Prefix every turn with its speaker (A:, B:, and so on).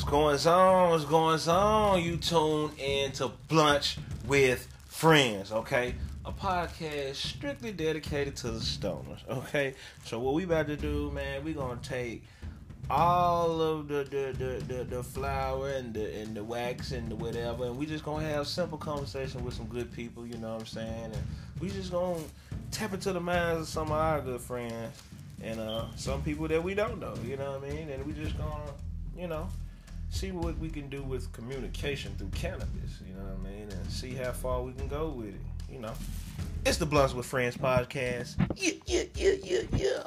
A: What's going on? What's going on? You tune in to Blunch with Friends, okay? A podcast strictly dedicated to the stoners, okay? So what we about to do, man, we gonna take all of the the, the, the, the flower and the and the wax and the whatever, and we just gonna have simple conversation with some good people, you know what I'm saying? And we just gonna tap into the minds of some of our good friends and uh, some people that we don't know, you know what I mean? And we just gonna, you know, see what we can do with communication through cannabis, you know what I mean? And see how far we can go with it, you know. It's the Blunch with Friends podcast. Yeah, yeah, yeah, yeah, yeah.